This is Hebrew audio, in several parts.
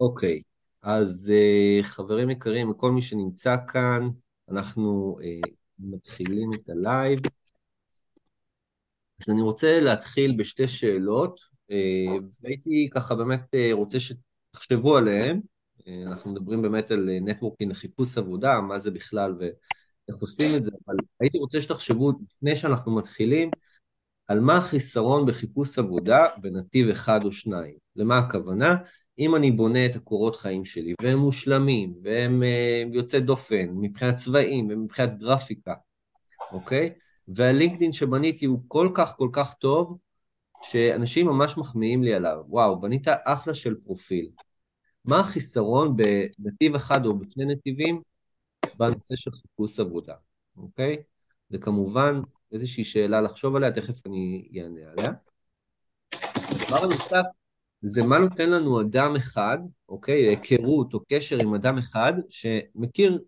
אוקיי, אז אה, חברים יקרים, כל מי שנמצא כאן, אנחנו אה, מתחילים את הלייב. אז אני רוצה להתחיל בשתי שאלות, אה, והייתי ככה באמת אה, רוצה שתחשבו עליהן. אה, אנחנו מדברים באמת על networking לחיפוש עבודה, מה זה בכלל ואיך עושים את זה, אבל הייתי רוצה שתחשבו, לפני שאנחנו מתחילים, על מה החיסרון בחיפוש עבודה בנתיב אחד או שניים. למה הכוונה? אם אני בונה את הקורות חיים שלי, והם מושלמים, והם uh, יוצאי דופן, מבחינת צבעים ומבחינת גרפיקה, אוקיי? והלינקדאין שבניתי הוא כל כך כל כך טוב, שאנשים ממש מחמיאים לי עליו. וואו, בנית אחלה של פרופיל. מה החיסרון בנתיב אחד או בשני נתיבים בנושא של חיפוש עבודה, אוקיי? וכמובן, איזושהי שאלה לחשוב עליה, תכף אני אענה עליה. הדבר הנוסף, זה מה נותן לנו אדם אחד, אוקיי, היכרות או קשר עם אדם אחד שמכיר,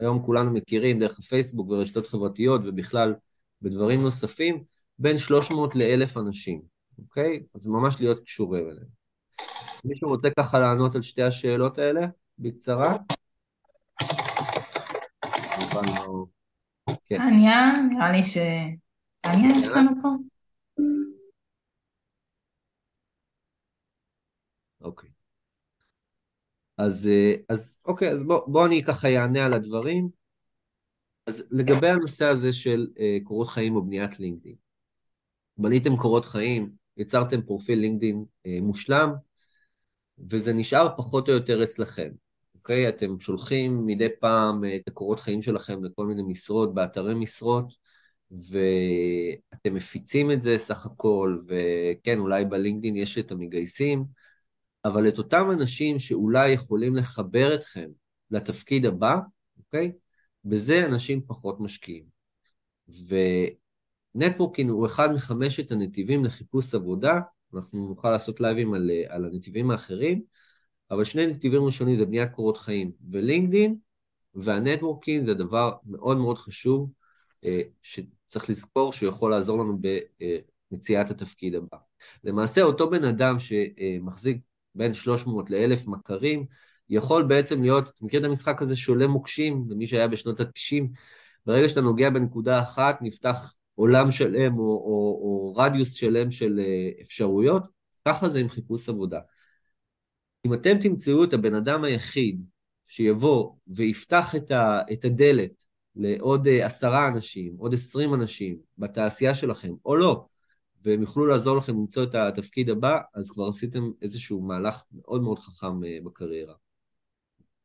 היום כולנו מכירים דרך הפייסבוק ורשתות חברתיות ובכלל בדברים נוספים, בין 300 ל-1,000 אנשים, אוקיי? אז ממש להיות קשורים אליהם. מישהו רוצה ככה לענות על שתי השאלות האלה בקצרה? כן. נראה לי ש... עניה יש לנו פה? אוקיי. אז, אה, אז אוקיי, אז בוא, בוא אני ככה אענה על הדברים. אז לגבי הנושא הזה של uh, קורות חיים או בניית לינקדאין. בניתם קורות חיים, יצרתם פרופיל לינקדאין uh, מושלם, וזה נשאר פחות או יותר אצלכם, אוקיי? אתם שולחים מדי פעם את הקורות חיים שלכם לכל מיני משרות, באתרי משרות, ואתם מפיצים את זה סך הכל, וכן, אולי בלינקדאין יש את המגייסים, אבל את אותם אנשים שאולי יכולים לחבר אתכם לתפקיד הבא, אוקיי? בזה אנשים פחות משקיעים. ו networking הוא אחד מחמשת הנתיבים לחיפוש עבודה, אנחנו נוכל לעשות לייבים על, על הנתיבים האחרים, אבל שני נתיבים ראשונים זה בניית קורות חיים ולינקדין, והנטוורקינג זה דבר מאוד מאוד חשוב, אה, שצריך לזכור שהוא יכול לעזור לנו במציאת התפקיד הבא. למעשה אותו בן אדם שמחזיק בין 300 ל-1,000 מכרים, יכול בעצם להיות, אתה מכיר את המשחק הזה שעולה מוקשים, למי שהיה בשנות ה-90, ברגע שאתה נוגע בנקודה אחת, נפתח עולם שלם או, או, או רדיוס שלם של אה, אפשרויות, ככה זה עם חיפוש עבודה. אם אתם תמצאו את הבן אדם היחיד שיבוא ויפתח את, ה, את הדלת לעוד אה, עשרה אנשים, עוד עשרים אנשים בתעשייה שלכם, או לא, והם יוכלו לעזור לכם למצוא את התפקיד הבא, אז כבר עשיתם איזשהו מהלך מאוד מאוד חכם אה, בקריירה.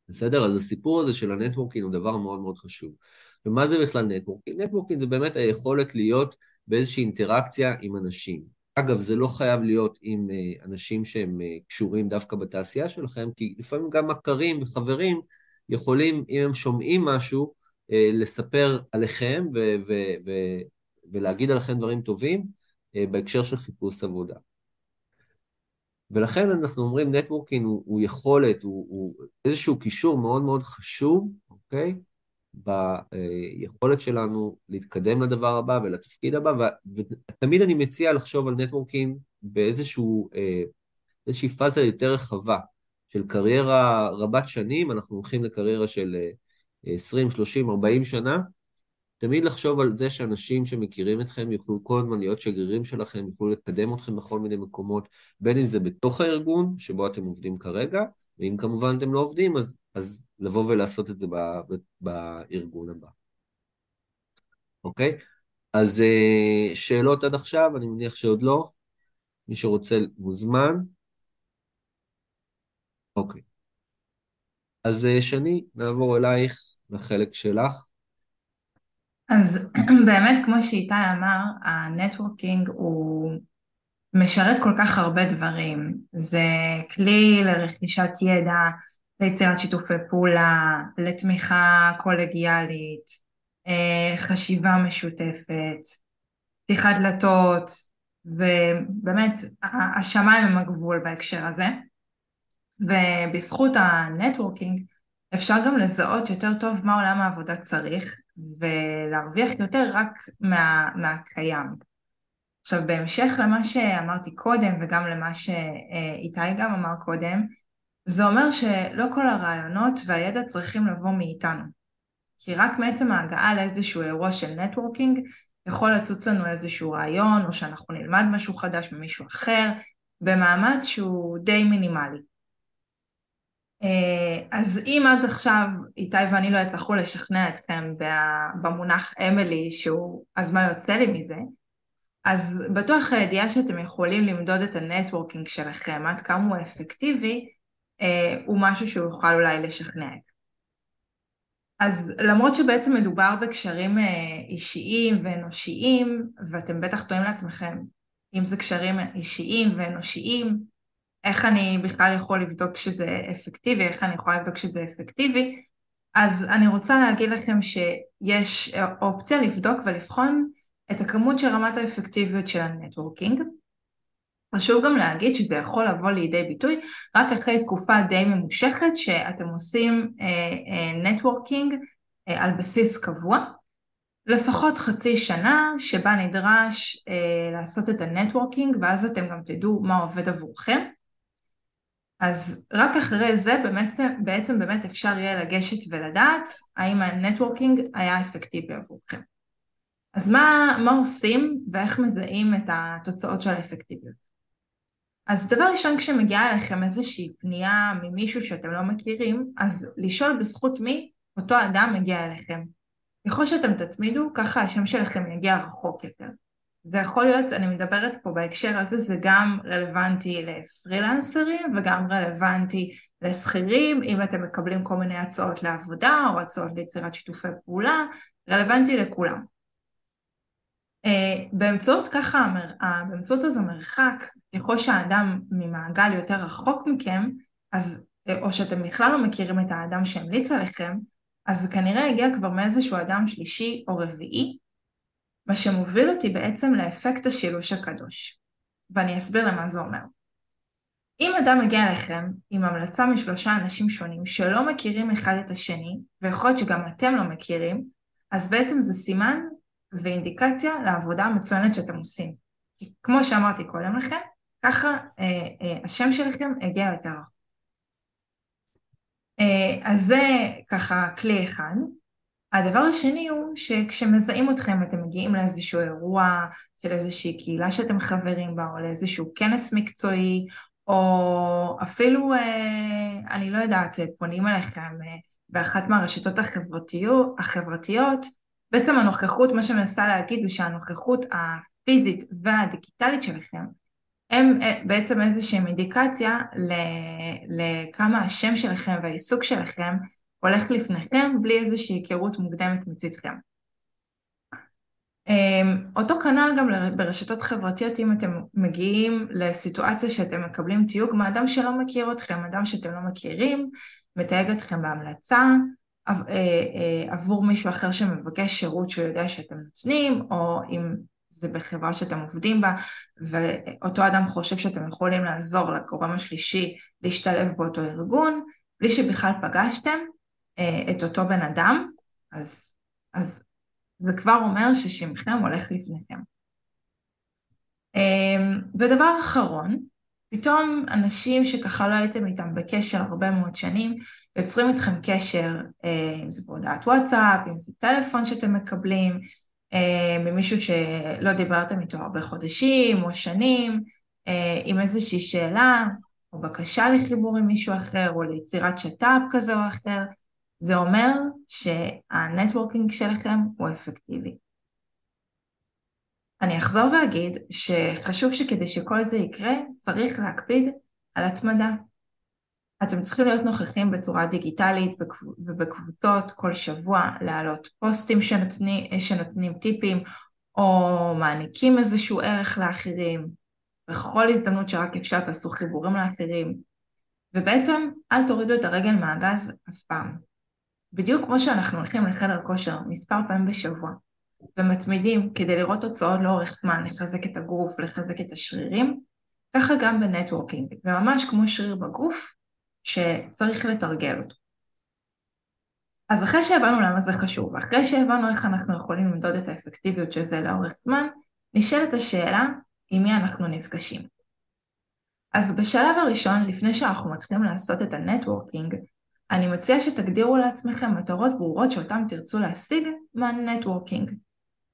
בסדר? אז הסיפור הזה של ה networking הוא דבר מאוד מאוד חשוב. ומה זה בכלל networking? networking זה באמת היכולת להיות באיזושהי אינטראקציה עם אנשים. אגב, זה לא חייב להיות עם אה, אנשים שהם אה, קשורים דווקא בתעשייה שלכם, כי לפעמים גם מכרים וחברים יכולים, אם הם שומעים משהו, לספר עליכם ו- ו- ו- ולהגיד עליכם דברים טובים בהקשר של חיפוש עבודה. ולכן אנחנו אומרים נטוורקינג הוא, הוא יכולת, הוא, הוא איזשהו קישור מאוד מאוד חשוב, אוקיי? ביכולת שלנו להתקדם לדבר הבא ולתפקיד הבא, ותמיד אני מציע לחשוב על נטוורקינג באיזשהו, אה, איזושהי פאזה יותר רחבה של קריירה רבת שנים, אנחנו הולכים לקריירה של 20, 30, 40 שנה, תמיד לחשוב על זה שאנשים שמכירים אתכם יוכלו כל הזמן להיות שגרירים שלכם, יוכלו לקדם אתכם בכל מיני מקומות, בין אם זה בתוך הארגון שבו אתם עובדים כרגע, ואם כמובן אתם לא עובדים, אז, אז לבוא ולעשות את זה ב, ב, בארגון הבא. אוקיי? אז אה, שאלות עד עכשיו, אני מניח שעוד לא. מי שרוצה מוזמן. אוקיי. אז אה, שני, נעבור אלייך לחלק שלך. אז באמת, כמו שאיתי אמר, הנטוורקינג הוא משרת כל כך הרבה דברים. זה כלי לרכישת ידע, ליצירת שיתופי פעולה, לתמיכה קולגיאלית, אה, חשיבה משותפת, פתיחת דלתות, ובאמת השמיים הם הגבול בהקשר הזה. ובזכות הנטוורקינג אפשר גם לזהות יותר טוב מה עולם העבודה צריך ולהרוויח יותר רק מה, מהקיים. עכשיו בהמשך למה שאמרתי קודם וגם למה שאיתי גם אמר קודם, זה אומר שלא כל הרעיונות והידע צריכים לבוא מאיתנו. כי רק מעצם ההגעה לאיזשהו אירוע של networking יכול לצוץ לנו איזשהו רעיון, או שאנחנו נלמד משהו חדש ממישהו אחר, במעמד שהוא די מינימלי. אה, אז אם עד עכשיו איתי ואני לא הצלחו לשכנע אתכם במונח אמילי, שהוא אז מה יוצא לי מזה, אז בטוח הידיעה שאתם יכולים למדוד את ה networking שלכם, עד כמה הוא אפקטיבי, אה, הוא משהו שהוא יוכל אולי לשכנע. אז למרות שבעצם מדובר בקשרים אה, אישיים ואנושיים, ואתם בטח טועים לעצמכם, אם זה קשרים אישיים ואנושיים, איך אני בכלל יכול לבדוק שזה אפקטיבי, איך אני יכולה לבדוק שזה אפקטיבי, אז אני רוצה להגיד לכם שיש אופציה לבדוק ולבחון את הכמות של רמת האפקטיביות של הנטוורקינג. חשוב גם להגיד שזה יכול לבוא לידי ביטוי רק אחרי תקופה די ממושכת שאתם עושים networking אה, אה, אה, על בסיס קבוע, לפחות חצי שנה שבה נדרש אה, לעשות את ה networking ואז אתם גם תדעו מה עובד עבורכם. אז רק אחרי זה באמת, בעצם באמת אפשר יהיה לגשת ולדעת האם ה networking היה אפקטיבי עבורכם. אז מה, מה עושים ואיך מזהים את התוצאות של האפקטיביות? אז דבר ראשון כשמגיעה אליכם איזושהי פנייה ממישהו שאתם לא מכירים, אז לשאול בזכות מי אותו אדם מגיע אליכם. ככל שאתם תתמידו, ככה השם שלכם יגיע רחוק יותר. זה יכול להיות, אני מדברת פה בהקשר הזה, זה גם רלוונטי לפרילנסרים וגם רלוונטי לשכירים, אם אתם מקבלים כל מיני הצעות לעבודה או הצעות ליצירת שיתופי פעולה, רלוונטי לכולם. אה, באמצעות ככה, באמצעות איזה מרחק, ככל שהאדם ממעגל יותר רחוק מכם, אז, אה, או שאתם בכלל לא מכירים את האדם שהמליץ עליכם, אז זה כנראה הגיע כבר מאיזשהו אדם שלישי או רביעי, מה שמוביל אותי בעצם לאפקט השילוש הקדוש. ואני אסביר למה זה אומר. אם אדם מגיע אליכם עם המלצה משלושה אנשים שונים שלא מכירים אחד את השני, ויכול להיות שגם אתם לא מכירים, אז בעצם זה סימן ואינדיקציה לעבודה המצוינת שאתם עושים. כי כמו שאמרתי קודם לכן, ככה אה, אה, השם שלכם הגיע יותר רחוק. אה, אז זה ככה כלי אחד. הדבר השני הוא שכשמזהים אתכם אתם מגיעים לאיזשהו אירוע של איזושהי קהילה שאתם חברים בה או לאיזשהו כנס מקצועי או אפילו, אה, אני לא יודעת, פונים אליכם אה, באחת מהרשתות החברתיות, החברתיות בעצם הנוכחות, מה שאני מנסה להגיד זה שהנוכחות הפיזית והדיגיטלית שלכם הם אה, בעצם איזושהי אינדיקציה לכמה השם שלכם והעיסוק שלכם הולך לפניכם בלי איזושהי היכרות מוקדמת מצידכם. אמ, אותו כנ"ל גם ברשתות חברתיות אם אתם מגיעים לסיטואציה שאתם מקבלים תיוג מאדם שלא מכיר אתכם, אדם שאתם לא מכירים, מתייג אתכם בהמלצה, אה, אה, עבור מישהו אחר שמבקש שירות שהוא יודע שאתם נותנים, או אם זה בחברה שאתם עובדים בה, ואותו אדם חושב שאתם יכולים לעזור לגורם השלישי להשתלב באותו ארגון, בלי שבכלל פגשתם את אותו בן אדם, אז, אז זה כבר אומר ששמכם הולך לפניכם. ודבר אחרון, פתאום אנשים שככה לא הייתם איתם בקשר הרבה מאוד שנים, יוצרים איתכם קשר, אה, אם זה בהודעת וואטסאפ, אם זה טלפון שאתם מקבלים, אה, ממישהו שלא דיברתם איתו הרבה חודשים או שנים, אה, עם איזושהי שאלה או בקשה לחיבור עם מישהו אחר או ליצירת שת"פ כזה או אחר, זה אומר שהנטוורקינג שלכם הוא אפקטיבי. אני אחזור ואגיד שחשוב שכדי שכל זה יקרה צריך להקפיד על התמדה. אתם צריכים להיות נוכחים בצורה דיגיטלית ובקבוצות כל שבוע, להעלות פוסטים שנותנים, שנותנים טיפים או מעניקים איזשהו ערך לאחרים. בכל הזדמנות שרק אפשר תעשו חיבורים לאחרים. ובעצם אל תורידו את הרגל מהגז אף פעם. בדיוק כמו שאנחנו הולכים לחדר כושר מספר פעמים בשבוע ומתמידים כדי לראות תוצאות לאורך זמן, לחזק את הגוף, לחזק את השרירים, ככה גם ב networking. זה ממש כמו שריר בגוף שצריך לתרגל אותו. אז אחרי שהבנו למה זה חשוב, ואחרי שהבנו איך אנחנו יכולים למדוד את האפקטיביות של זה לאורך זמן, נשאלת השאלה עם מי אנחנו נפגשים. אז בשלב הראשון, לפני שאנחנו מתחילים לעשות את ה networking, אני מציעה שתגדירו לעצמכם מטרות ברורות שאותן תרצו להשיג מהנטוורקינג.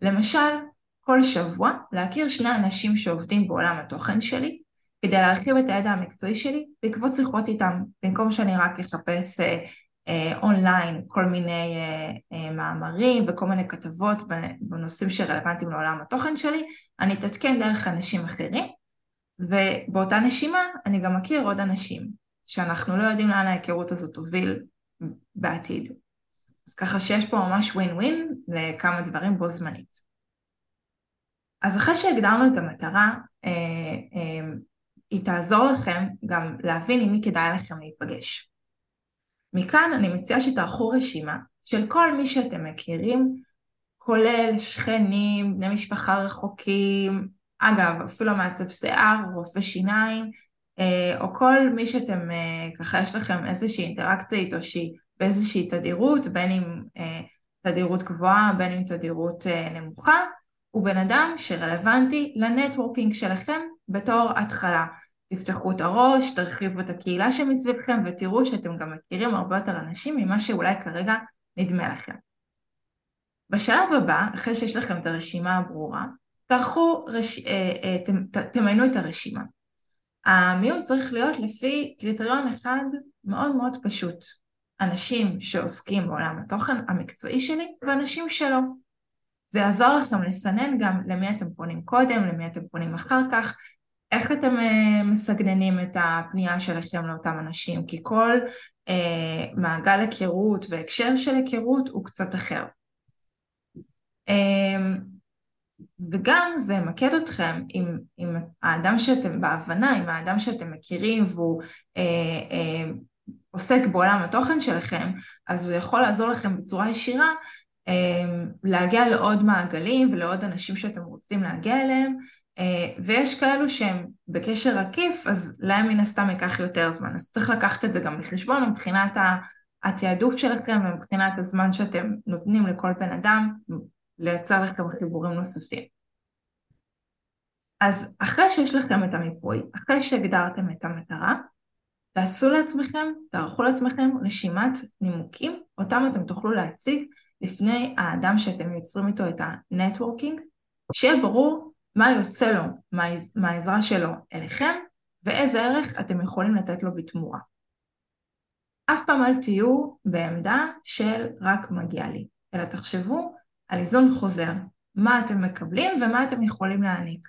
למשל, כל שבוע להכיר שני אנשים שעובדים בעולם התוכן שלי, כדי להרחיב את הידע המקצועי שלי בעקבות שיחות איתם, במקום שאני רק אחפש אה, אה, אונליין כל מיני אה, אה, מאמרים וכל מיני כתבות בנושאים שרלוונטיים לעולם התוכן שלי, אני אתעדכן דרך אנשים אחרים, ובאותה נשימה אני גם מכיר עוד אנשים, שאנחנו לא יודעים לאן ההיכרות הזאת תוביל בעתיד. אז ככה שיש פה ממש ווין ווין לכמה דברים בו זמנית. אז אחרי שהגדרנו את המטרה, אה, אה, היא תעזור לכם גם להבין עם מי כדאי לכם להיפגש. מכאן אני מציעה שתערכו רשימה של כל מי שאתם מכירים, כולל שכנים, בני משפחה רחוקים, אגב, אפילו מעצב שיער, רופא שיניים, או כל מי שאתם, אה, ככה יש לכם איזושהי אינטראקציה איתו שהיא באיזושהי תדירות, בין אם אה, תדירות גבוהה, בין אם תדירות נמוכה, הוא בן אדם שרלוונטי לנטוורקינג שלכם בתור התחלה. תפתחו את הראש, תרחיבו את הקהילה שמסביבכם ותראו שאתם גם מכירים הרבה יותר אנשים ממה שאולי כרגע נדמה לכם. בשלב הבא, אחרי שיש לכם את הרשימה הברורה, תערכו, רש... תמיינו את הרשימה. המיון צריך להיות לפי קריטריון אחד מאוד מאוד פשוט. אנשים שעוסקים בעולם התוכן המקצועי שלי ואנשים שלא. זה יעזור לכם לסנן גם למי אתם פונים קודם, למי אתם פונים אחר כך, איך אתם uh, מסגננים את הפנייה שלכם לאותם אנשים, כי כל uh, מעגל היכרות והקשר של היכרות הוא קצת אחר. Um, וגם זה ממקד אתכם עם, עם האדם שאתם בהבנה, עם האדם שאתם מכירים והוא אה, אה, עוסק בעולם התוכן שלכם, אז הוא יכול לעזור לכם בצורה ישירה אה, להגיע לעוד מעגלים ולעוד אנשים שאתם רוצים להגיע אליהם, אה, ויש כאלו שהם בקשר עקיף, אז להם מן הסתם ייקח יותר זמן, אז צריך לקחת את זה גם בחשבון מבחינת התעדוף שלכם ומבחינת הזמן שאתם נותנים לכל בן אדם לייצר לכם חיבורים נוספים. אז אחרי שיש לכם את המיפוי, אחרי שהגדרתם את המטרה, תעשו לעצמכם, תערכו לעצמכם רשימת נימוקים, אותם אתם תוכלו להציג לפני האדם שאתם יוצרים איתו את הנטוורקינג, שיהיה ברור מה יוצא לו מהעזרה שלו אליכם ואיזה ערך אתם יכולים לתת לו בתמורה. אף פעם אל תהיו בעמדה של רק מגיע לי, אלא תחשבו על איזון חוזר, מה אתם מקבלים ומה אתם יכולים להעניק.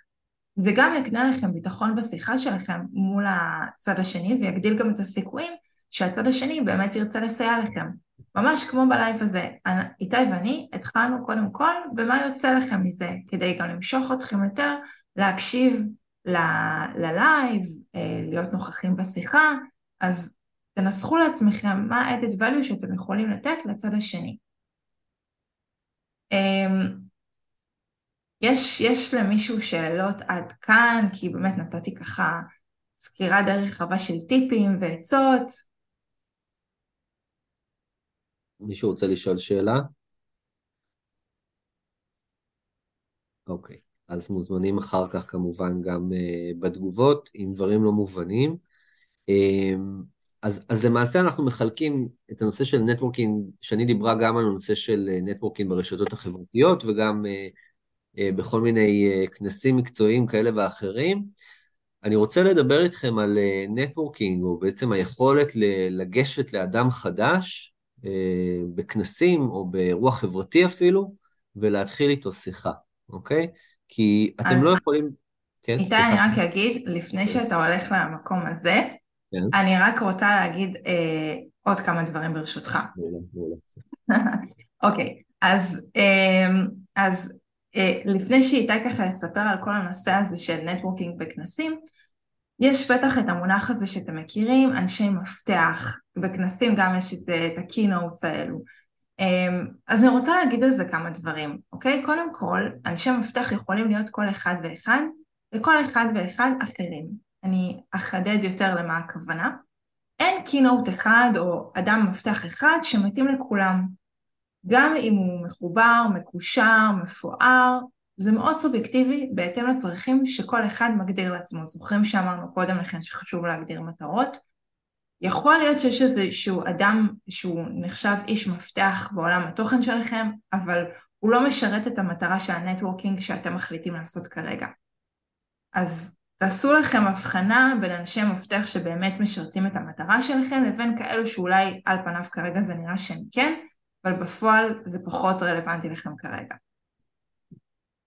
זה גם יקנה לכם ביטחון בשיחה שלכם מול הצד השני ויגדיל גם את הסיכויים שהצד השני באמת ירצה לסייע לכם. ממש כמו בלייב הזה, איתי ואני התחלנו קודם כל במה יוצא לכם מזה, כדי גם למשוך אתכם יותר להקשיב ללייב, אה, להיות נוכחים בשיחה, אז תנסחו לעצמכם מה ה-added value שאתם יכולים לתת לצד השני. אמ, יש, יש למישהו שאלות עד כאן, כי באמת נתתי ככה סקירה די רחבה של טיפים ועצות. מישהו רוצה לשאול שאלה? אוקיי, אז מוזמנים אחר כך כמובן גם אה, בתגובות עם דברים לא מובנים. אמ, אז, אז למעשה אנחנו מחלקים את הנושא של networking, ששני דיברה גם על הנושא של networking ברשתות החברתיות וגם אה, אה, בכל מיני uh, כנסים מקצועיים כאלה ואחרים. אני רוצה לדבר איתכם על networking, או בעצם היכולת לגשת לאדם חדש אה, בכנסים או באירוע חברתי אפילו, ולהתחיל איתו שיחה, אוקיי? כי אתם אז... לא יכולים... כן, איתי, אני רק אגיד, לפני כן. שאתה הולך למקום הזה, כן. אני רק רוצה להגיד אה, עוד כמה דברים ברשותך. אוקיי, אז, אה, אז אה, לפני שאיתי ככה יספר על כל הנושא הזה של networking בכנסים, יש בטח את המונח הזה שאתם מכירים, אנשי מפתח, בכנסים גם יש את, את ה keynotes האלו. אה, אז אני רוצה להגיד על זה כמה דברים, אוקיי? קודם כל, אנשי מפתח יכולים להיות כל אחד ואחד, וכל אחד ואחד אחרים. אני אחדד יותר למה הכוונה. אין קינוט אחד או אדם מפתח אחד שמתאים לכולם. גם אם הוא מחובר, מקושר, מפואר, זה מאוד סובייקטיבי בהתאם לצרכים שכל אחד מגדיר לעצמו. זוכרים שאמרנו קודם לכן שחשוב להגדיר מטרות? יכול להיות שיש איזשהו אדם שהוא נחשב איש מפתח בעולם התוכן שלכם, אבל הוא לא משרת את המטרה של הנטוורקינג שאתם מחליטים לעשות כרגע. אז תעשו לכם הבחנה בין אנשי מפתח שבאמת משרתים את המטרה שלכם לבין כאלו שאולי על פניו כרגע זה נראה שהם כן, אבל בפועל זה פחות רלוונטי לכם כרגע.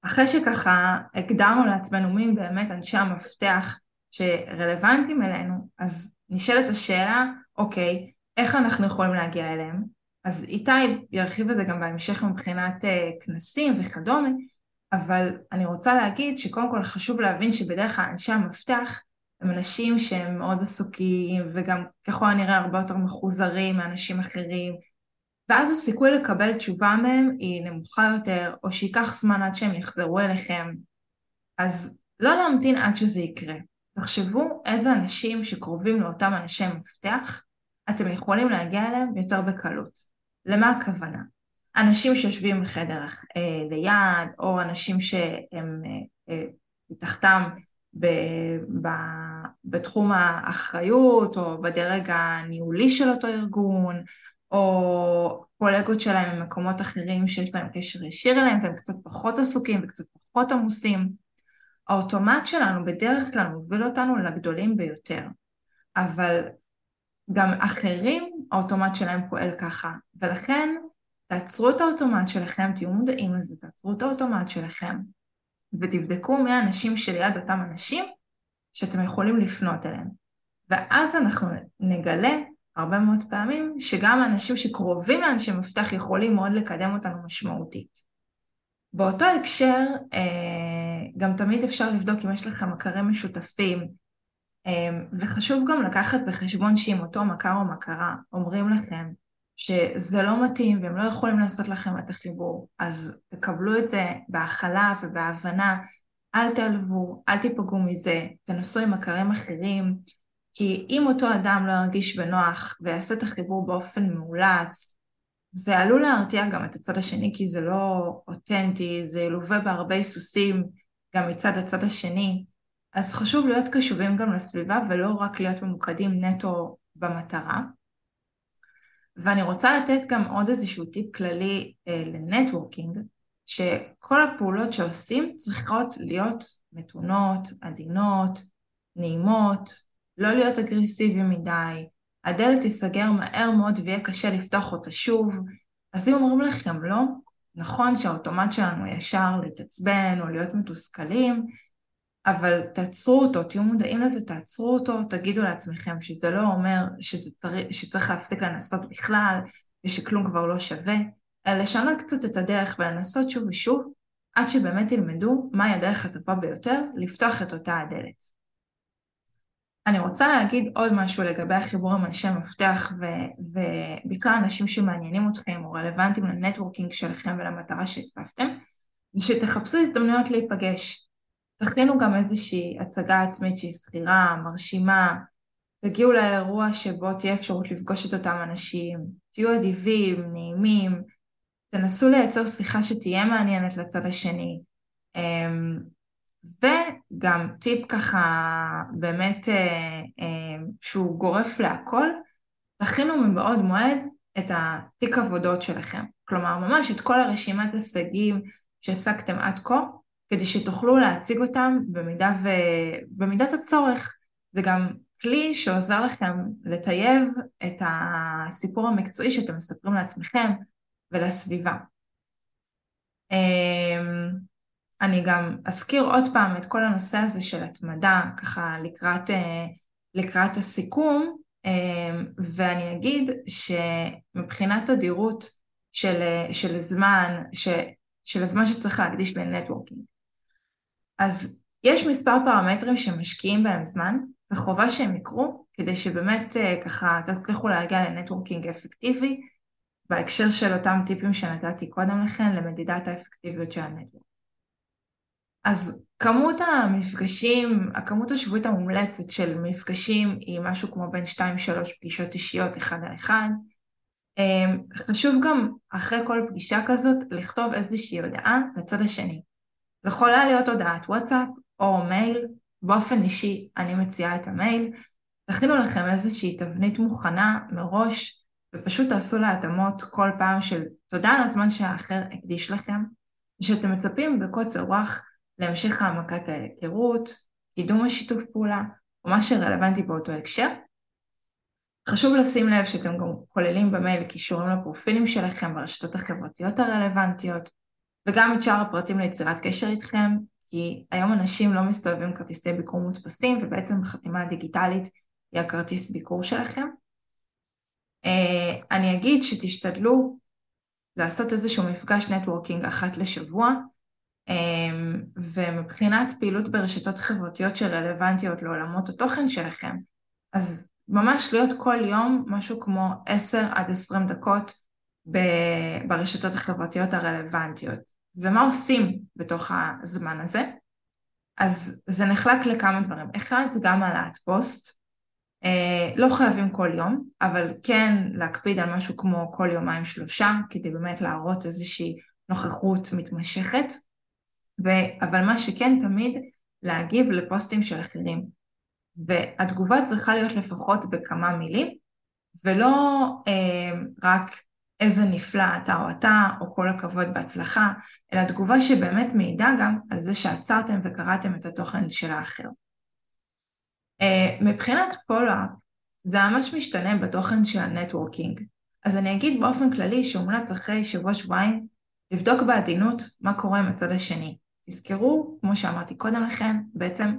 אחרי שככה הגדרנו לעצמנו מי באמת אנשי המפתח שרלוונטיים אלינו, אז נשאלת השאלה, אוקיי, איך אנחנו יכולים להגיע אליהם? אז איתי ירחיב את זה גם בהמשך מבחינת uh, כנסים וכדומה, אבל אני רוצה להגיד שקודם כל חשוב להבין שבדרך כלל אנשי המפתח הם אנשים שהם מאוד עסוקים וגם ככל הנראה הרבה יותר מחוזרים מאנשים אחרים. ואז הסיכוי לקבל תשובה מהם היא נמוכה יותר או שייקח זמן עד שהם יחזרו אליכם. אז לא להמתין עד שזה יקרה. תחשבו איזה אנשים שקרובים לאותם אנשי מפתח אתם יכולים להגיע אליהם יותר בקלות. למה הכוונה? אנשים שיושבים בחדר אה, ליד, או אנשים שהם אה, אה, מתחתם ב, ב, בתחום האחריות, או בדרג הניהולי של אותו ארגון, או קולגות שלהם ממקומות אחרים שיש להם קשר ישיר אליהם והם קצת פחות עסוקים וקצת פחות עמוסים. האוטומט שלנו בדרך כלל מוביל אותנו לגדולים ביותר, אבל גם אחרים האוטומט שלהם פועל ככה, ולכן תעצרו את האוטומט שלכם, תהיו מודעים לזה, תעצרו את האוטומט שלכם ותבדקו מי האנשים שליד אותם אנשים שאתם יכולים לפנות אליהם. ואז אנחנו נגלה הרבה מאוד פעמים שגם האנשים שקרובים לאנשי מפתח יכולים מאוד לקדם אותנו משמעותית. באותו הקשר אה, גם תמיד אפשר לבדוק אם יש לכם מכרים משותפים וחשוב גם לקחת בחשבון שאם אותו מכר או מכרה אומרים לכם שזה לא מתאים והם לא יכולים לעשות לכם את החיבור, אז תקבלו את זה בהכלה ובהבנה, אל תעלבו, אל תיפגעו מזה, תנסו עם מכרים אחרים, כי אם אותו אדם לא ירגיש בנוח ויעשה את החיבור באופן מאולץ, זה עלול להרתיע גם את הצד השני כי זה לא אותנטי, זה ילווה בהרבה היסוסים גם מצד הצד השני, אז חשוב להיות קשובים גם לסביבה ולא רק להיות ממוקדים נטו במטרה. ואני רוצה לתת גם עוד איזשהו טיפ כללי אה, לנטוורקינג, שכל הפעולות שעושים צריכות להיות מתונות, עדינות, נעימות, לא להיות אגרסיביים מדי, הדלת תיסגר מהר מאוד ויהיה קשה לפתוח אותה שוב, אז אם אומרים לכם לא, נכון שהאוטומט שלנו ישר להתעצבן או להיות מתוסכלים, אבל תעצרו אותו, תהיו מודעים לזה, תעצרו אותו, תגידו לעצמכם שזה לא אומר שזה צריך, שצריך להפסיק לנסות בכלל ושכלום כבר לא שווה, אלא לשנות קצת את הדרך ולנסות שוב ושוב עד שבאמת תלמדו מהי הדרך הטובה ביותר לפתוח את אותה הדלת. אני רוצה להגיד עוד משהו לגבי החיבור עם אנשי מפתח ו- ובכלל אנשים שמעניינים אתכם או רלוונטיים לנטוורקינג שלכם ולמטרה שהצפתם, זה שתחפשו הזדמנויות להיפגש. תכינו גם איזושהי הצגה עצמית שהיא שכירה, מרשימה, תגיעו לאירוע שבו תהיה אפשרות לפגוש את אותם אנשים, תהיו אדיבים, נעימים, תנסו לייצר שיחה שתהיה מעניינת לצד השני. אמ, וגם טיפ ככה באמת אה, אה, שהוא גורף להכל, תכינו מבעוד מועד את התיק עבודות שלכם. כלומר, ממש את כל הרשימת הישגים שהשגתם עד כה, כדי שתוכלו להציג אותם במידה ו... במידת הצורך. זה גם כלי שעוזר לכם לטייב את הסיפור המקצועי שאתם מספרים לעצמכם ולסביבה. אמ, אני גם אזכיר עוד פעם את כל הנושא הזה של התמדה, ככה לקראת, אה, לקראת הסיכום, אמ, ואני אגיד שמבחינת תדירות של, של זמן, ש, של הזמן שצריך להקדיש לנטוורקינג, אז יש מספר פרמטרים שמשקיעים בהם זמן, וחובה שהם יקרו, כדי שבאמת אה, ככה תצליחו להגיע לנטוורקינג אפקטיבי, בהקשר של אותם טיפים שנתתי קודם לכן למדידת האפקטיביות של הנטוורק. אז כמות המפגשים, הכמות השבועית המומלצת של מפגשים היא משהו כמו בין 2-3 פגישות אישיות אחד על אחד. אה, חשוב גם אחרי כל פגישה כזאת לכתוב איזושהי הודעה לצד השני. זה יכולה להיות הודעת וואטסאפ או מייל, באופן אישי אני מציעה את המייל, תכינו לכם איזושהי תבנית מוכנה מראש ופשוט תעשו לה התאמות כל פעם של תודה על הזמן שהאחר הקדיש לכם, ושאתם מצפים בקוצר רוח להמשך העמקת ההיכרות, קידום השיתוף פעולה, או מה שרלוונטי באותו הקשר. חשוב לשים לב שאתם גם כוללים במייל קישורים לפרופילים שלכם ברשתות החברתיות הרלוונטיות, וגם את שאר הפרטים ליצירת קשר איתכם, כי היום אנשים לא מסתובבים כרטיסי ביקור מודפסים, ובעצם החתימה הדיגיטלית היא הכרטיס ביקור שלכם. אה, אני אגיד שתשתדלו לעשות איזשהו מפגש נטוורקינג אחת לשבוע, אה, ומבחינת פעילות ברשתות חברתיות שרלוונטיות לעולמות התוכן שלכם, אז ממש להיות כל יום משהו כמו 10 עד 20 דקות ברשתות החברתיות הרלוונטיות. ומה עושים בתוך הזמן הזה? אז זה נחלק לכמה דברים. אחד זה גם העלאת פוסט, אה, לא חייבים כל יום, אבל כן להקפיד על משהו כמו כל יומיים שלושה, כדי באמת להראות איזושהי נוכחות מתמשכת, ו... אבל מה שכן תמיד להגיב לפוסטים של אחרים. והתגובה צריכה להיות לפחות בכמה מילים, ולא אה, רק איזה נפלא אתה או אתה, או כל הכבוד בהצלחה, אלא תגובה שבאמת מעידה גם על זה שעצרתם וקראתם את התוכן של האחר. אה, מבחינת follow-up, זה ממש משתנה בתוכן של ה networking. אז אני אגיד באופן כללי שהומלץ אחרי שבוע-שבועיים לבדוק בעדינות מה קורה עם הצד השני. תזכרו, כמו שאמרתי קודם לכן, בעצם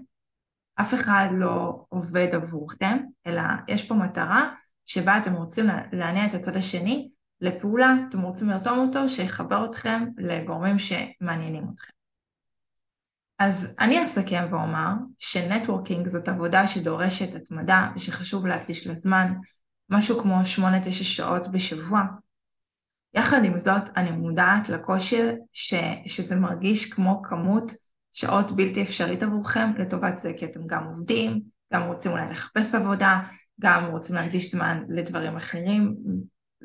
אף אחד לא עובד עבורכם, אלא יש פה מטרה שבה אתם רוצים להניע את הצד השני לפעולה, אתם רוצים לרתום אותו, שיחבר אתכם לגורמים שמעניינים אתכם. אז אני אסכם ואומר שנטוורקינג זאת עבודה שדורשת התמדה ושחשוב להקדיש לזמן, משהו כמו 8-9 שעות בשבוע. יחד עם זאת, אני מודעת לקושי ש, שזה מרגיש כמו כמות שעות בלתי אפשרית עבורכם לטובת זה, כי אתם גם עובדים, גם רוצים אולי לחפש עבודה, גם רוצים להקדיש זמן לדברים אחרים,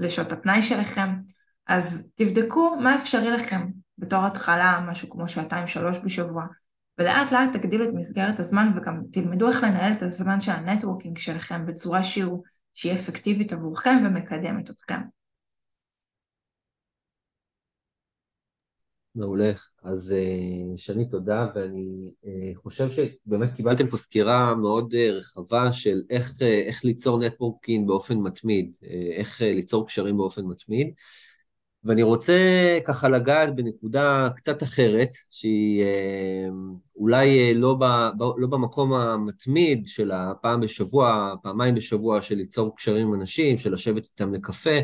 לשעות הפנאי שלכם, אז תבדקו מה אפשרי לכם בתור התחלה, משהו כמו שעתיים-שלוש בשבוע, ולאט לאט תגדילו את מסגרת הזמן וגם תלמדו איך לנהל את הזמן של הנטוורקינג שלכם בצורה שהיא אפקטיבית עבורכם ומקדמת אתכם. מעולה. אז אה, שני, תודה, ואני אה, חושב שבאמת קיבלתם פה סקירה מאוד אה, רחבה של איך, איך ליצור נטוורקינג באופן מתמיד, איך ליצור קשרים באופן מתמיד. ואני רוצה ככה לגעת בנקודה קצת אחרת, שהיא אולי לא, ב, לא במקום המתמיד של הפעם בשבוע, פעמיים בשבוע, של ליצור קשרים עם אנשים, של לשבת איתם לקפה,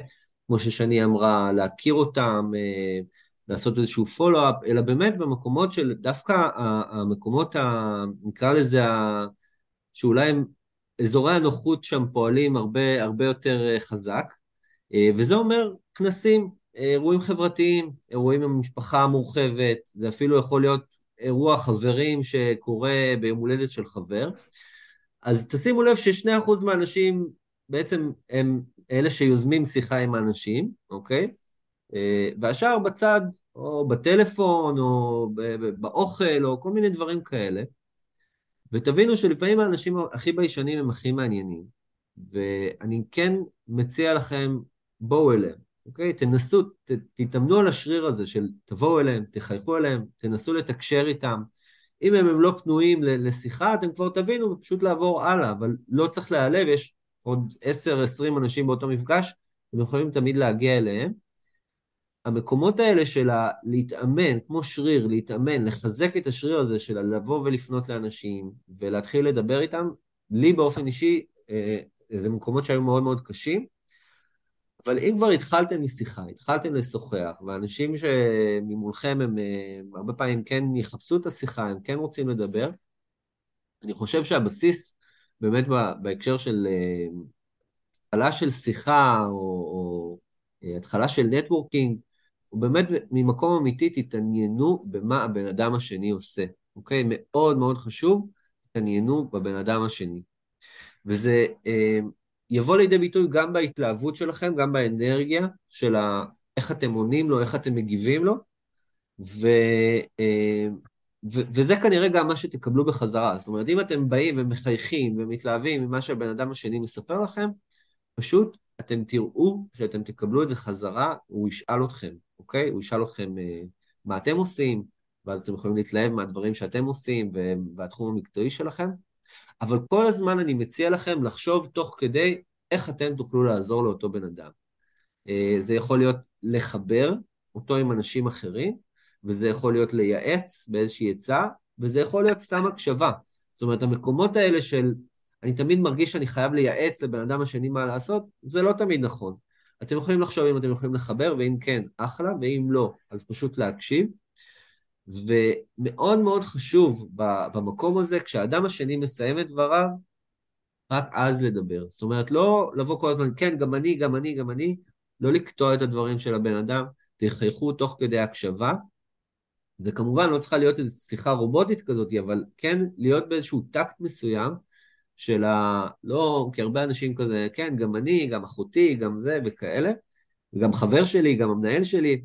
כמו ששני אמרה, להכיר אותם, לעשות איזשהו פולו-אפ, אלא באמת במקומות של דווקא המקומות, ה, נקרא לזה, ה, שאולי הם אזורי הנוחות שם פועלים הרבה, הרבה יותר אה, חזק, אה, וזה אומר כנסים, אירועים חברתיים, אירועים עם המשפחה המורחבת, זה אפילו יכול להיות אירוע חברים שקורה ביום הולדת של חבר. אז תשימו לב ש-2% מהאנשים בעצם הם אלה שיוזמים שיחה עם האנשים, אוקיי? אה, והשאר בצד, או בטלפון, או באוכל, או כל מיני דברים כאלה. ותבינו שלפעמים האנשים הכי ביישנים הם הכי מעניינים. ואני כן מציע לכם, בואו אליהם, אוקיי? תנסו, ת, תתאמנו על השריר הזה של תבואו אליהם, תחייכו אליהם, תנסו לתקשר איתם. אם הם, הם לא פנויים לשיחה, אתם כבר תבינו ופשוט לעבור הלאה, אבל לא צריך להיעלב, יש עוד 10-20 אנשים באותו מפגש, אתם יכולים תמיד להגיע אליהם. המקומות האלה של להתאמן, כמו שריר, להתאמן, לחזק את השריר הזה של לבוא ולפנות לאנשים ולהתחיל לדבר איתם, לי באופן אישי, אה, זה מקומות שהיו מאוד מאוד קשים, אבל אם כבר התחלתם משיחה, התחלתם לשוחח, ואנשים שממולכם הם אה, הרבה פעמים כן יחפשו את השיחה, הם כן רוצים לדבר, אני חושב שהבסיס, באמת בהקשר של אה, התחלה של שיחה, או, או התחלה של נטוורקינג, הוא באמת ממקום אמיתי, תתעניינו במה הבן אדם השני עושה, אוקיי? מאוד מאוד חשוב, תתעניינו בבן אדם השני. וזה אה, יבוא לידי ביטוי גם בהתלהבות שלכם, גם באנרגיה של ה... איך אתם עונים לו, איך אתם מגיבים לו, ו... אה, וזה כנראה גם מה שתקבלו בחזרה. זאת אומרת, אם אתם באים ומחייכים ומתלהבים ממה שהבן אדם השני מספר לכם, פשוט אתם תראו שאתם תקבלו את זה חזרה, הוא ישאל אתכם, אוקיי? הוא ישאל אתכם אה, מה אתם עושים, ואז אתם יכולים להתלהב מהדברים שאתם עושים והתחום המקצועי שלכם. אבל כל הזמן אני מציע לכם לחשוב תוך כדי איך אתם תוכלו לעזור לאותו בן אדם. אה, זה יכול להיות לחבר אותו עם אנשים אחרים, וזה יכול להיות לייעץ באיזושהי עצה, וזה יכול להיות סתם הקשבה. זאת אומרת, המקומות האלה של אני תמיד מרגיש שאני חייב לייעץ לבן אדם השני מה לעשות, זה לא תמיד נכון. אתם יכולים לחשוב אם אתם יכולים לחבר, ואם כן, אחלה, ואם לא, אז פשוט להקשיב. ומאוד מאוד חשוב במקום הזה, כשהאדם השני מסיים את דבריו, רק אז לדבר. זאת אומרת, לא לבוא כל הזמן, כן, גם אני, גם אני, גם אני, לא לקטוע את הדברים של הבן אדם, תחייכו תוך כדי הקשבה, וכמובן לא צריכה להיות איזו שיחה רובוטית כזאת, אבל כן להיות באיזשהו טקט מסוים של ה... לא, כי הרבה אנשים כזה, כן, גם אני, גם אחותי, גם זה וכאלה, וגם חבר שלי, גם המנהל שלי,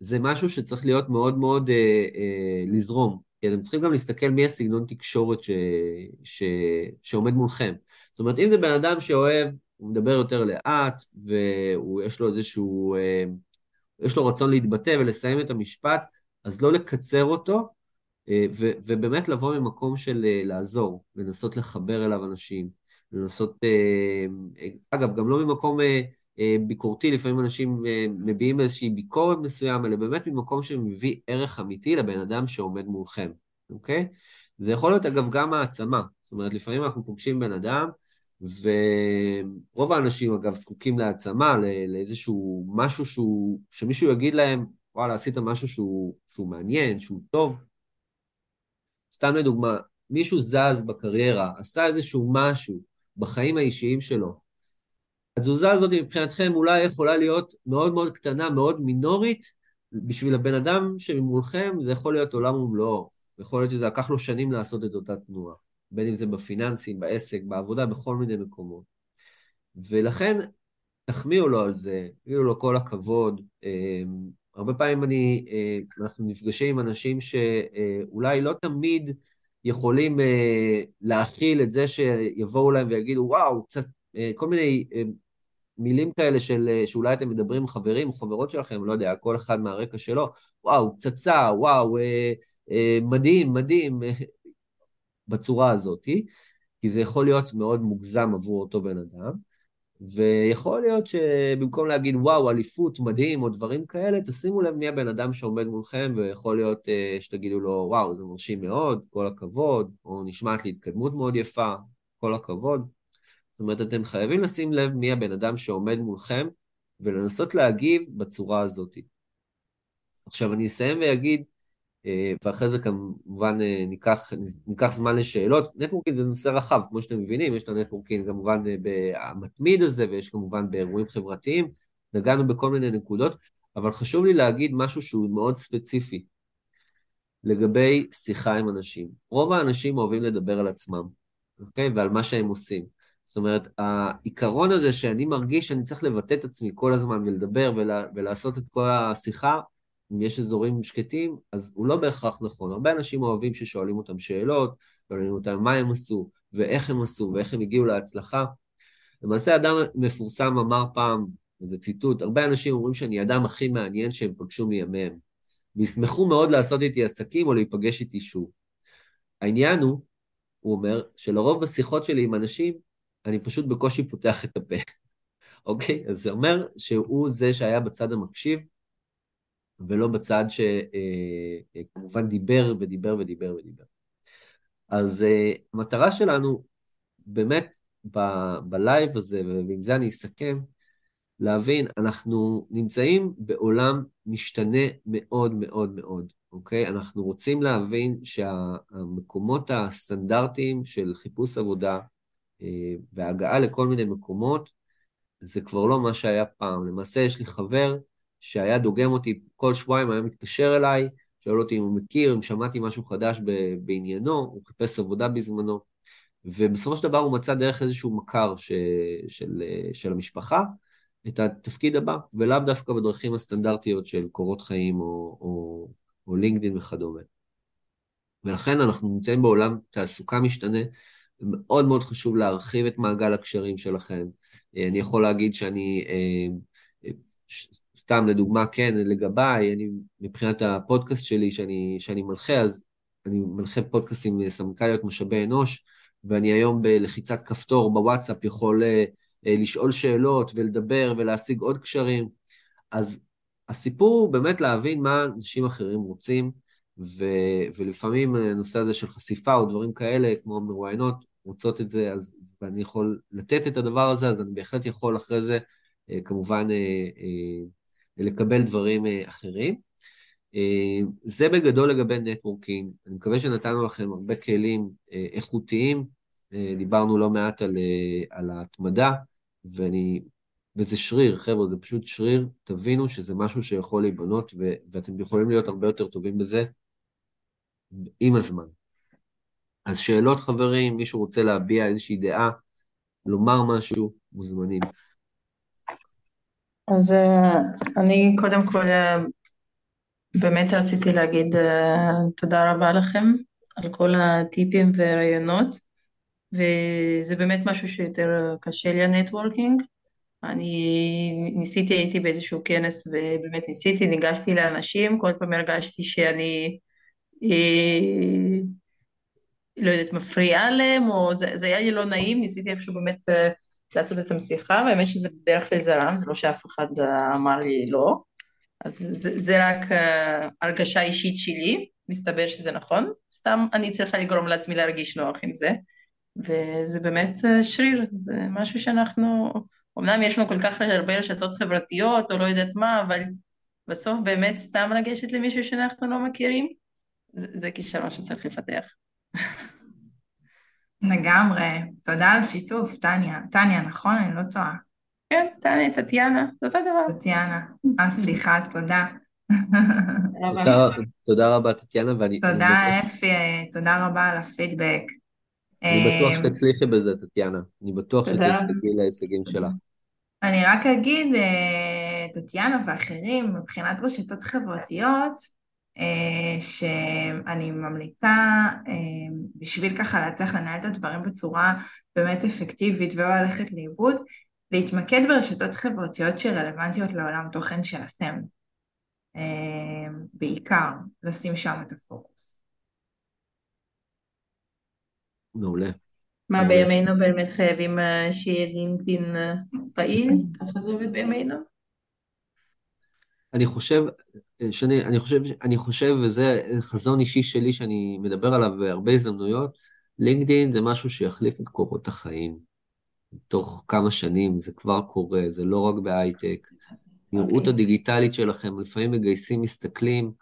זה משהו שצריך להיות מאוד מאוד אה, אה, לזרום. כי אתם צריכים גם להסתכל מי הסגנון תקשורת ש, ש, שעומד מולכם. זאת אומרת, אם זה בן אדם שאוהב, הוא מדבר יותר לאט, ויש לו איזשהו, אה, יש לו רצון להתבטא ולסיים את המשפט, אז לא לקצר אותו, ו, ובאמת לבוא ממקום של אה, לעזור, לנסות לחבר אליו אנשים, לנסות, אה, אגב, גם לא ממקום ביקורתי, לפעמים אנשים מביעים איזושהי ביקורת מסוים, אלא באמת ממקום שמביא ערך אמיתי לבן אדם שעומד מולכם, אוקיי? זה יכול להיות אגב גם העצמה, זאת אומרת, לפעמים אנחנו פוגשים בן אדם, ורוב האנשים אגב זקוקים להעצמה, לאיזשהו משהו שהוא, שמישהו יגיד להם, וואלה, עשית משהו שהוא, שהוא מעניין, שהוא טוב. סתם לדוגמה, מישהו זז בקריירה, עשה איזשהו משהו בחיים האישיים שלו. התזוזה הזאת מבחינתכם אולי יכולה להיות מאוד מאוד קטנה, מאוד מינורית, בשביל הבן אדם שממולכם זה יכול להיות עולם ומלואו. יכול להיות שזה לקח לו שנים לעשות את אותה תנועה, בין אם זה בפיננסים, בעסק, בעבודה, בכל מיני מקומות. ולכן, תחמיאו לו על זה, תגידו לו כל הכבוד, אמ, הרבה פעמים אני, אה, אנחנו נפגשים עם אנשים שאולי לא תמיד יכולים אה, להכיל את זה שיבואו להם ויגידו, וואו, קצת, אה, כל מיני מילים כאלה של, שאולי אתם מדברים עם חברים חברות שלכם, לא יודע, כל אחד מהרקע שלו, וואו, פצצה, וואו, מדהים, מדהים, בצורה הזאתי, כי זה יכול להיות מאוד מוגזם עבור אותו בן אדם. ויכול להיות שבמקום להגיד וואו, אליפות, מדהים, או דברים כאלה, תשימו לב מי הבן אדם שעומד מולכם, ויכול להיות uh, שתגידו לו וואו, זה מרשים מאוד, כל הכבוד, או נשמעת לי התקדמות מאוד יפה, כל הכבוד. זאת אומרת, אתם חייבים לשים לב מי הבן אדם שעומד מולכם, ולנסות להגיב בצורה הזאת. עכשיו, אני אסיים ואגיד, ואחרי זה כמובן אה, ניקח, ניקח זמן לשאלות. networking זה נושא רחב, כמו שאתם מבינים, יש את ה networking כמובן אה, במתמיד הזה, ויש כמובן באירועים חברתיים, נגענו בכל מיני נקודות, אבל חשוב לי להגיד משהו שהוא מאוד ספציפי לגבי שיחה עם אנשים. רוב האנשים אוהבים לדבר על עצמם, אוקיי? ועל מה שהם עושים. זאת אומרת, העיקרון הזה שאני מרגיש שאני צריך לבטא את עצמי כל הזמן ולדבר ולה, ולעשות את כל השיחה, אם יש אזורים שקטים, אז הוא לא בהכרח נכון. הרבה אנשים אוהבים ששואלים אותם שאלות, שואלים אותם מה הם עשו, ואיך הם עשו, ואיך הם הגיעו להצלחה. למעשה אדם מפורסם אמר פעם, וזה ציטוט, הרבה אנשים אומרים שאני האדם הכי מעניין שהם פגשו מימיהם, וישמחו מאוד לעשות איתי עסקים או להיפגש איתי שוב. העניין הוא, הוא אומר, שלרוב בשיחות שלי עם אנשים, אני פשוט בקושי פותח את הפה, אוקיי? אז זה אומר שהוא זה שהיה בצד המקשיב, ולא בצד שכמובן אה, אה, דיבר ודיבר ודיבר ודיבר. אז אה, המטרה שלנו באמת בלייב הזה, ועם זה אני אסכם, להבין, אנחנו נמצאים בעולם משתנה מאוד מאוד מאוד, אוקיי? אנחנו רוצים להבין שהמקומות הסטנדרטיים של חיפוש עבודה והגעה לכל מיני מקומות, זה כבר לא מה שהיה פעם. למעשה יש לי חבר שהיה דוגם אותי כל שבועיים, היה מתקשר אליי, שואל אותי אם הוא מכיר, אם שמעתי משהו חדש בעניינו, הוא חיפש עבודה בזמנו, ובסופו של דבר הוא מצא דרך איזשהו מכר ש, של, של המשפחה את התפקיד הבא, ולאו דווקא בדרכים הסטנדרטיות של קורות חיים או, או, או לינקדאין וכדומה. ולכן אנחנו נמצאים בעולם תעסוקה משתנה, ומאוד מאוד חשוב להרחיב את מעגל הקשרים שלכם. אני יכול להגיד שאני, אה, סתם לדוגמה, כן, לגביי, אני, מבחינת הפודקאסט שלי שאני, שאני מנחה, אז אני מנחה פודקאסט עם סמנכ"ליות משאבי אנוש, ואני היום בלחיצת כפתור בוואטסאפ יכול לשאול שאלות ולדבר ולהשיג עוד קשרים. אז הסיפור הוא באמת להבין מה אנשים אחרים רוצים, ו, ולפעמים הנושא הזה של חשיפה או דברים כאלה, כמו מרואיינות, רוצות את זה, אז ואני יכול לתת את הדבר הזה, אז אני בהחלט יכול אחרי זה, אה, כמובן, אה, אה, לקבל דברים אחרים. זה בגדול לגבי נטוורקינג. אני מקווה שנתנו לכם הרבה כלים איכותיים. דיברנו לא מעט על, על ההתמדה, ואני וזה שריר, חבר'ה, זה פשוט שריר, תבינו שזה משהו שיכול להיבנות, ו- ואתם יכולים להיות הרבה יותר טובים בזה עם הזמן. אז שאלות, חברים, מישהו רוצה להביע איזושהי דעה, לומר משהו, מוזמנים. אז uh, אני קודם כל uh, באמת רציתי להגיד uh, תודה רבה לכם על כל הטיפים והרעיונות, וזה באמת משהו שיותר קשה לי הנטוורקינג. אני ניסיתי, הייתי באיזשהו כנס ובאמת ניסיתי, ניגשתי לאנשים, כל פעם הרגשתי שאני אה, לא יודעת, מפריעה להם, או זה, זה היה לי לא נעים, ניסיתי איפשהו באמת אה, לעשות את המשיכה, והאמת שזה בדרך כלל זרם, זה לא שאף אחד אמר לי לא, אז זה, זה רק אה, הרגשה אישית שלי, מסתבר שזה נכון, סתם אני צריכה לגרום לעצמי להרגיש נוח עם זה, וזה באמת אה, שריר, זה משהו שאנחנו אמנם יש לנו כל כך הרבה רשתות חברתיות או לא יודעת מה, אבל בסוף באמת סתם לגשת למישהו שאנחנו לא מכירים, זה, זה כישרון שצריך לפתח. לגמרי. תודה על השיתוף, טניה. טניה, נכון? אני לא טועה. כן, טניה, טטיאנה, זה אותו דבר. טטיאנה. אה, סליחה, תודה. תודה רבה, טטיאנה, ואני... תודה, אפי, תודה רבה על הפידבק. אני בטוח אה, שתצליחי בזה, טטיאנה. אני בטוח שתצליחי להישגים שלך. אני רק אגיד, אה, טטיאנה ואחרים, מבחינת רשתות חברתיות, אה, שאני ממליצה אה, בשביל ככה להצליח לנהל את הדברים בצורה באמת אפקטיבית ולא ללכת לאיבוד, להתמקד ברשתות חברתיות שרלוונטיות לעולם תוכן שלכם. בעיקר, לשים שם את הפוקוס. מעולה. מה בימינו באמת חייבים אה, שיהיה לינקדאין אה, פעיל? ככה זה עובד בימינו? אני חושב, אה, שאני, אני חושב, אני חושב, וזה חזון אישי שלי שאני מדבר עליו בהרבה הזדמנויות, לינקדאין זה משהו שיחליף את קורות החיים. תוך כמה שנים זה כבר קורה, זה לא רק בהייטק. נראות okay. אוקיי. הדיגיטלית שלכם, לפעמים מגייסים, מסתכלים,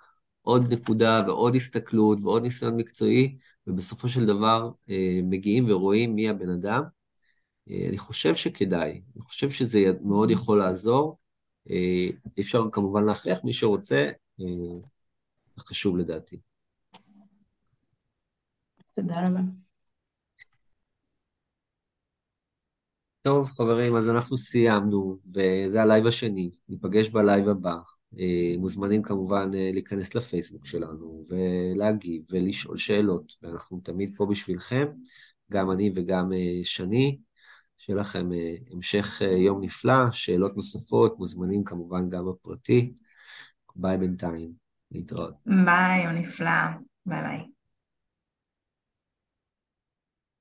עוד נקודה ועוד הסתכלות ועוד ניסיון מקצועי, ובסופו של דבר אה, מגיעים ורואים מי הבן אדם. אה, אני חושב שכדאי, אני חושב שזה מאוד יכול לעזור. אה, אפשר כמובן להכריח, מי שרוצה, זה חשוב לדעתי. תודה רבה. טוב, חברים, אז אנחנו סיימנו, וזה הלייב השני. ניפגש בלייב הבא. אה, מוזמנים כמובן אה, להיכנס לפייסבוק שלנו ולהגיב ולשאול שאלות, ואנחנו תמיד פה בשבילכם, גם אני וגם אה, שני. שיהיה לכם המשך יום נפלא, שאלות נוספות, מוזמנים כמובן גם בפרטי. ביי בינתיים, להתראות. ביי, יום נפלא. ביי ביי.